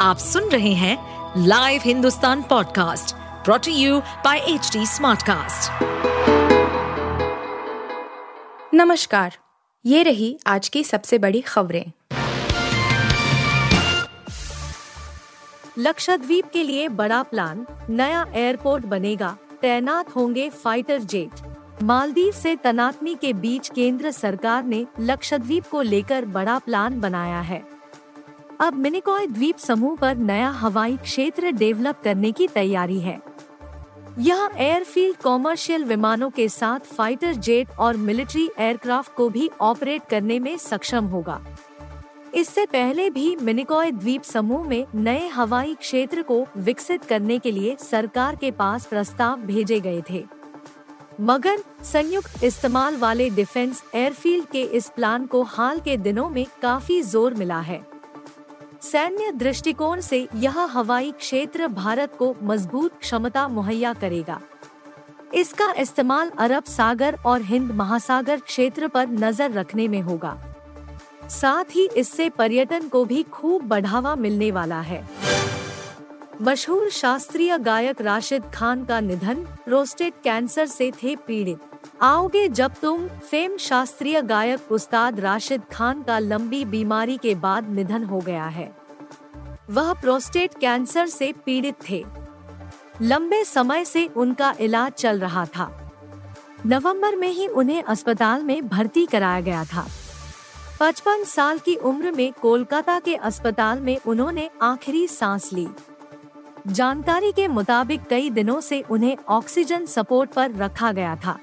आप सुन रहे हैं live Hindustan podcast brought to you by H smartcast. नमस्कार, ये रही आज की सबसे बड़ी खबरें। लक्षद्वीप के लिए बड़ा प्लान नया एयरपोर्ट बनेगा, तैनात होंगे फाइटर जेट मालदीव से तनातनी के बीच केंद्र सरकार ने लक्षद्वीप को लेकर बड़ा प्लान बनाया है। अब मिनिकॉय द्वीप समूह पर नया हवाई क्षेत्र डेवलप करने की तैयारी है। यह एयरफील्ड कॉमर्शियल विमानों के साथ फाइटर जेट और मिलिट्री एयरक्राफ्ट को भी ऑपरेट करने में सक्षम होगा। इससे पहले भी मिनिकॉय द्वीप समूह में नए हवाई क्षेत्र को विकसित करने के लिए सरकार के पास प्रस्ताव भेजे गए थे। मगर संयुक्त इस्तेमाल वाले डिफेंस एयरफील्ड के इस प्लान को हाल के दिनों में काफ़ी ज़ोर मिला है। सैन्य दृष्टिकोण से यह हवाई क्षेत्र भारत को मज़बूत क्षमता मुहैया करेगा। इसका इस्तेमाल अरब सागर और हिंद महासागर क्षेत्र पर नज़र रखने में होगा। साथ ही इससे पर्यटन को भी खूब बढ़ावा मिलने वाला है। मशहूर शास्त्रीय गायक राशिद खान का निधन प्रोस्टेट कैंसर से थे पीड़ित। आओगे जब तुम, फेम शास्त्रीय गायक उस्ताद राशिद खान का लंबी बीमारी के बाद निधन हो गया है। वह प्रोस्टेट कैंसर से पीड़ित थे। लंबे समय से उनका इलाज चल रहा था। नवंबर में ही उन्हें अस्पताल में भर्ती कराया गया था। पचपन साल की उम्र में कोलकाता के अस्पताल में उन्होंने आखिरी सांस ली। जानकारी के मुताबिक कई दिनों से उन्हें ऑक्सीजन सपोर्ट पर रखा गया था।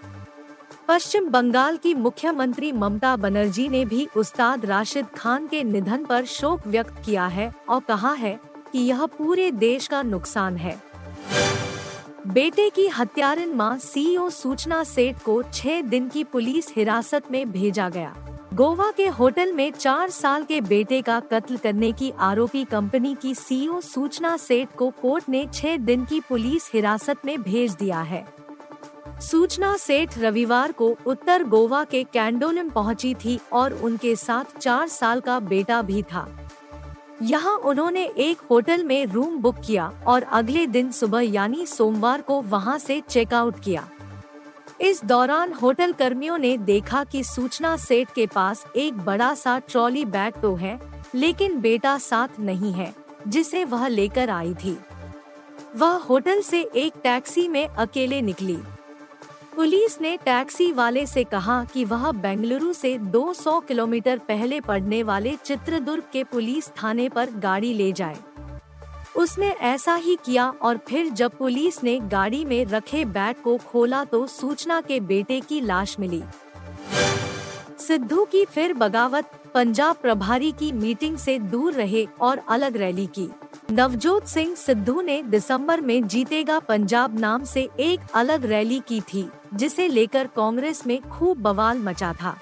पश्चिम बंगाल की मुख्यमंत्री ममता बनर्जी ने भी उस्ताद राशिद खान के निधन पर शोक व्यक्त किया है और कहा है कि यह पूरे देश का नुकसान है। बेटे की हत्यारिन माँ सीईओ सूचना सेठ को छह दिन की पुलिस हिरासत में भेजा गया। गोवा के होटल में चार साल के बेटे का कत्ल करने की आरोपी कंपनी की सीईओ सूचना सेठ को कोर्ट ने छह दिन की पुलिस हिरासत में भेज दिया है। सूचना सेठ रविवार को उत्तर गोवा के कैंडोलिम पहुँची थी और उनके साथ चार साल का बेटा भी था। यहाँ उन्होंने एक होटल में रूम बुक किया और अगले दिन सुबह यानी सोमवार को वहाँ से चेकआउट किया। इस दौरान होटल कर्मियों ने देखा कि सूचना सेठ के पास एक बड़ा सा ट्रॉली बैग तो है, लेकिन बेटा साथ नहीं है, जिसे वह लेकर आई थी। वह होटल से एक टैक्सी में अकेले निकली। पुलिस ने टैक्सी वाले से कहा कि वह बेंगलुरु से 200 किलोमीटर पहले पड़ने वाले चित्रदुर्ग के पुलिस थाने पर गाड़ी ले जाए। उसने ऐसा ही किया और फिर जब पुलिस ने गाड़ी में रखे बैग को खोला तो सूचना के बेटे की लाश मिली। सिद्धू की फिर बगावत, पंजाब प्रभारी की मीटिंग से दूर रहे और अलग रैली की। नवजोत सिंह सिद्धू ने दिसंबर में जीतेगा पंजाब नाम से एक अलग रैली की थी, जिसे लेकर कांग्रेस में खूब बवाल मचा था।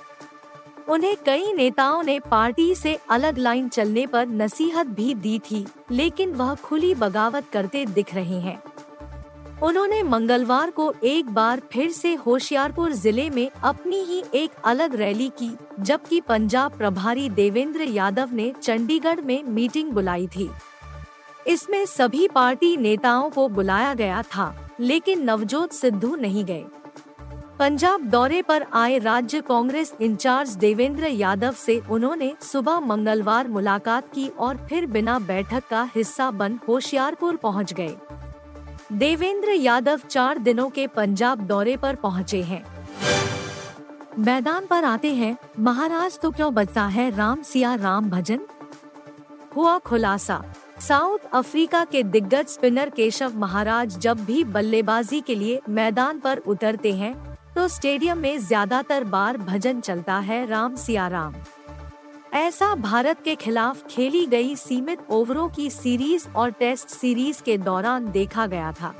उन्हें कई नेताओं ने पार्टी से अलग लाइन चलने पर नसीहत भी दी थी, लेकिन वह खुली बगावत करते दिख रहे हैं। उन्होंने मंगलवार को एक बार फिर से होशियारपुर ज़िले में अपनी ही एक अलग रैली की, जबकि पंजाब प्रभारी देवेंद्र यादव ने चंडीगढ़ में मीटिंग बुलाई थी। इसमें सभी पार्टी नेताओं को बुलाया गया था, लेकिन नवजोत सिद्धू नहीं गए। पंजाब दौरे पर आए राज्य कांग्रेस इंचार्ज देवेंद्र यादव से उन्होंने सुबह मंगलवार मुलाकात की और फिर बिना बैठक का हिस्सा बन होशियारपुर पहुँच गए। देवेंद्र यादव चार दिनों के पंजाब दौरे पर पहुँचे हैं। मैदान पर आते हैं, महाराज तो क्यों बचता है राम सिया राम भजन? हुआ खुलासा। साउथ अफ्रीका के दिग्गज स्पिनर केशव महाराज जब भी बल्लेबाजी के लिए मैदान पर उतरते हैं तो स्टेडियम में ज़्यादातर बार भजन चलता है राम सिया राम ऐसा भारत के खिलाफ खेली गई सीमित ओवरों की सीरीज़ और टेस्ट सीरीज़ के दौरान देखा गया था।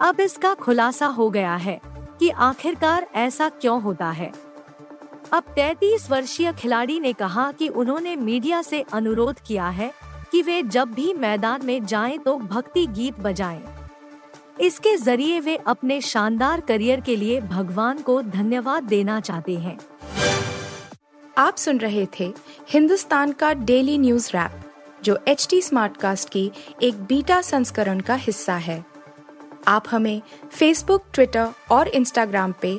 अब इसका खुलासा हो गया है कि आखिरकार ऐसा क्यों होता है। अब 33 वर्षीय खिलाड़ी ने कहा कि उन्होंने मीडिया से अनुरोध किया है कि वे जब भी मैदान में जाएँ तो भक्ति गीत बजाएँ। इसके ज़रिए वे अपने शानदार करियर के लिए भगवान को धन्यवाद देना चाहते हैं आप सुन रहे थे हिंदुस्तान का डेली न्यूज़ रैप, जो एच टी स्मार्ट कास्ट की एक बीटा संस्करण का हिस्सा है आप हमें फेसबुक ट्विटर और इंस्टाग्राम पे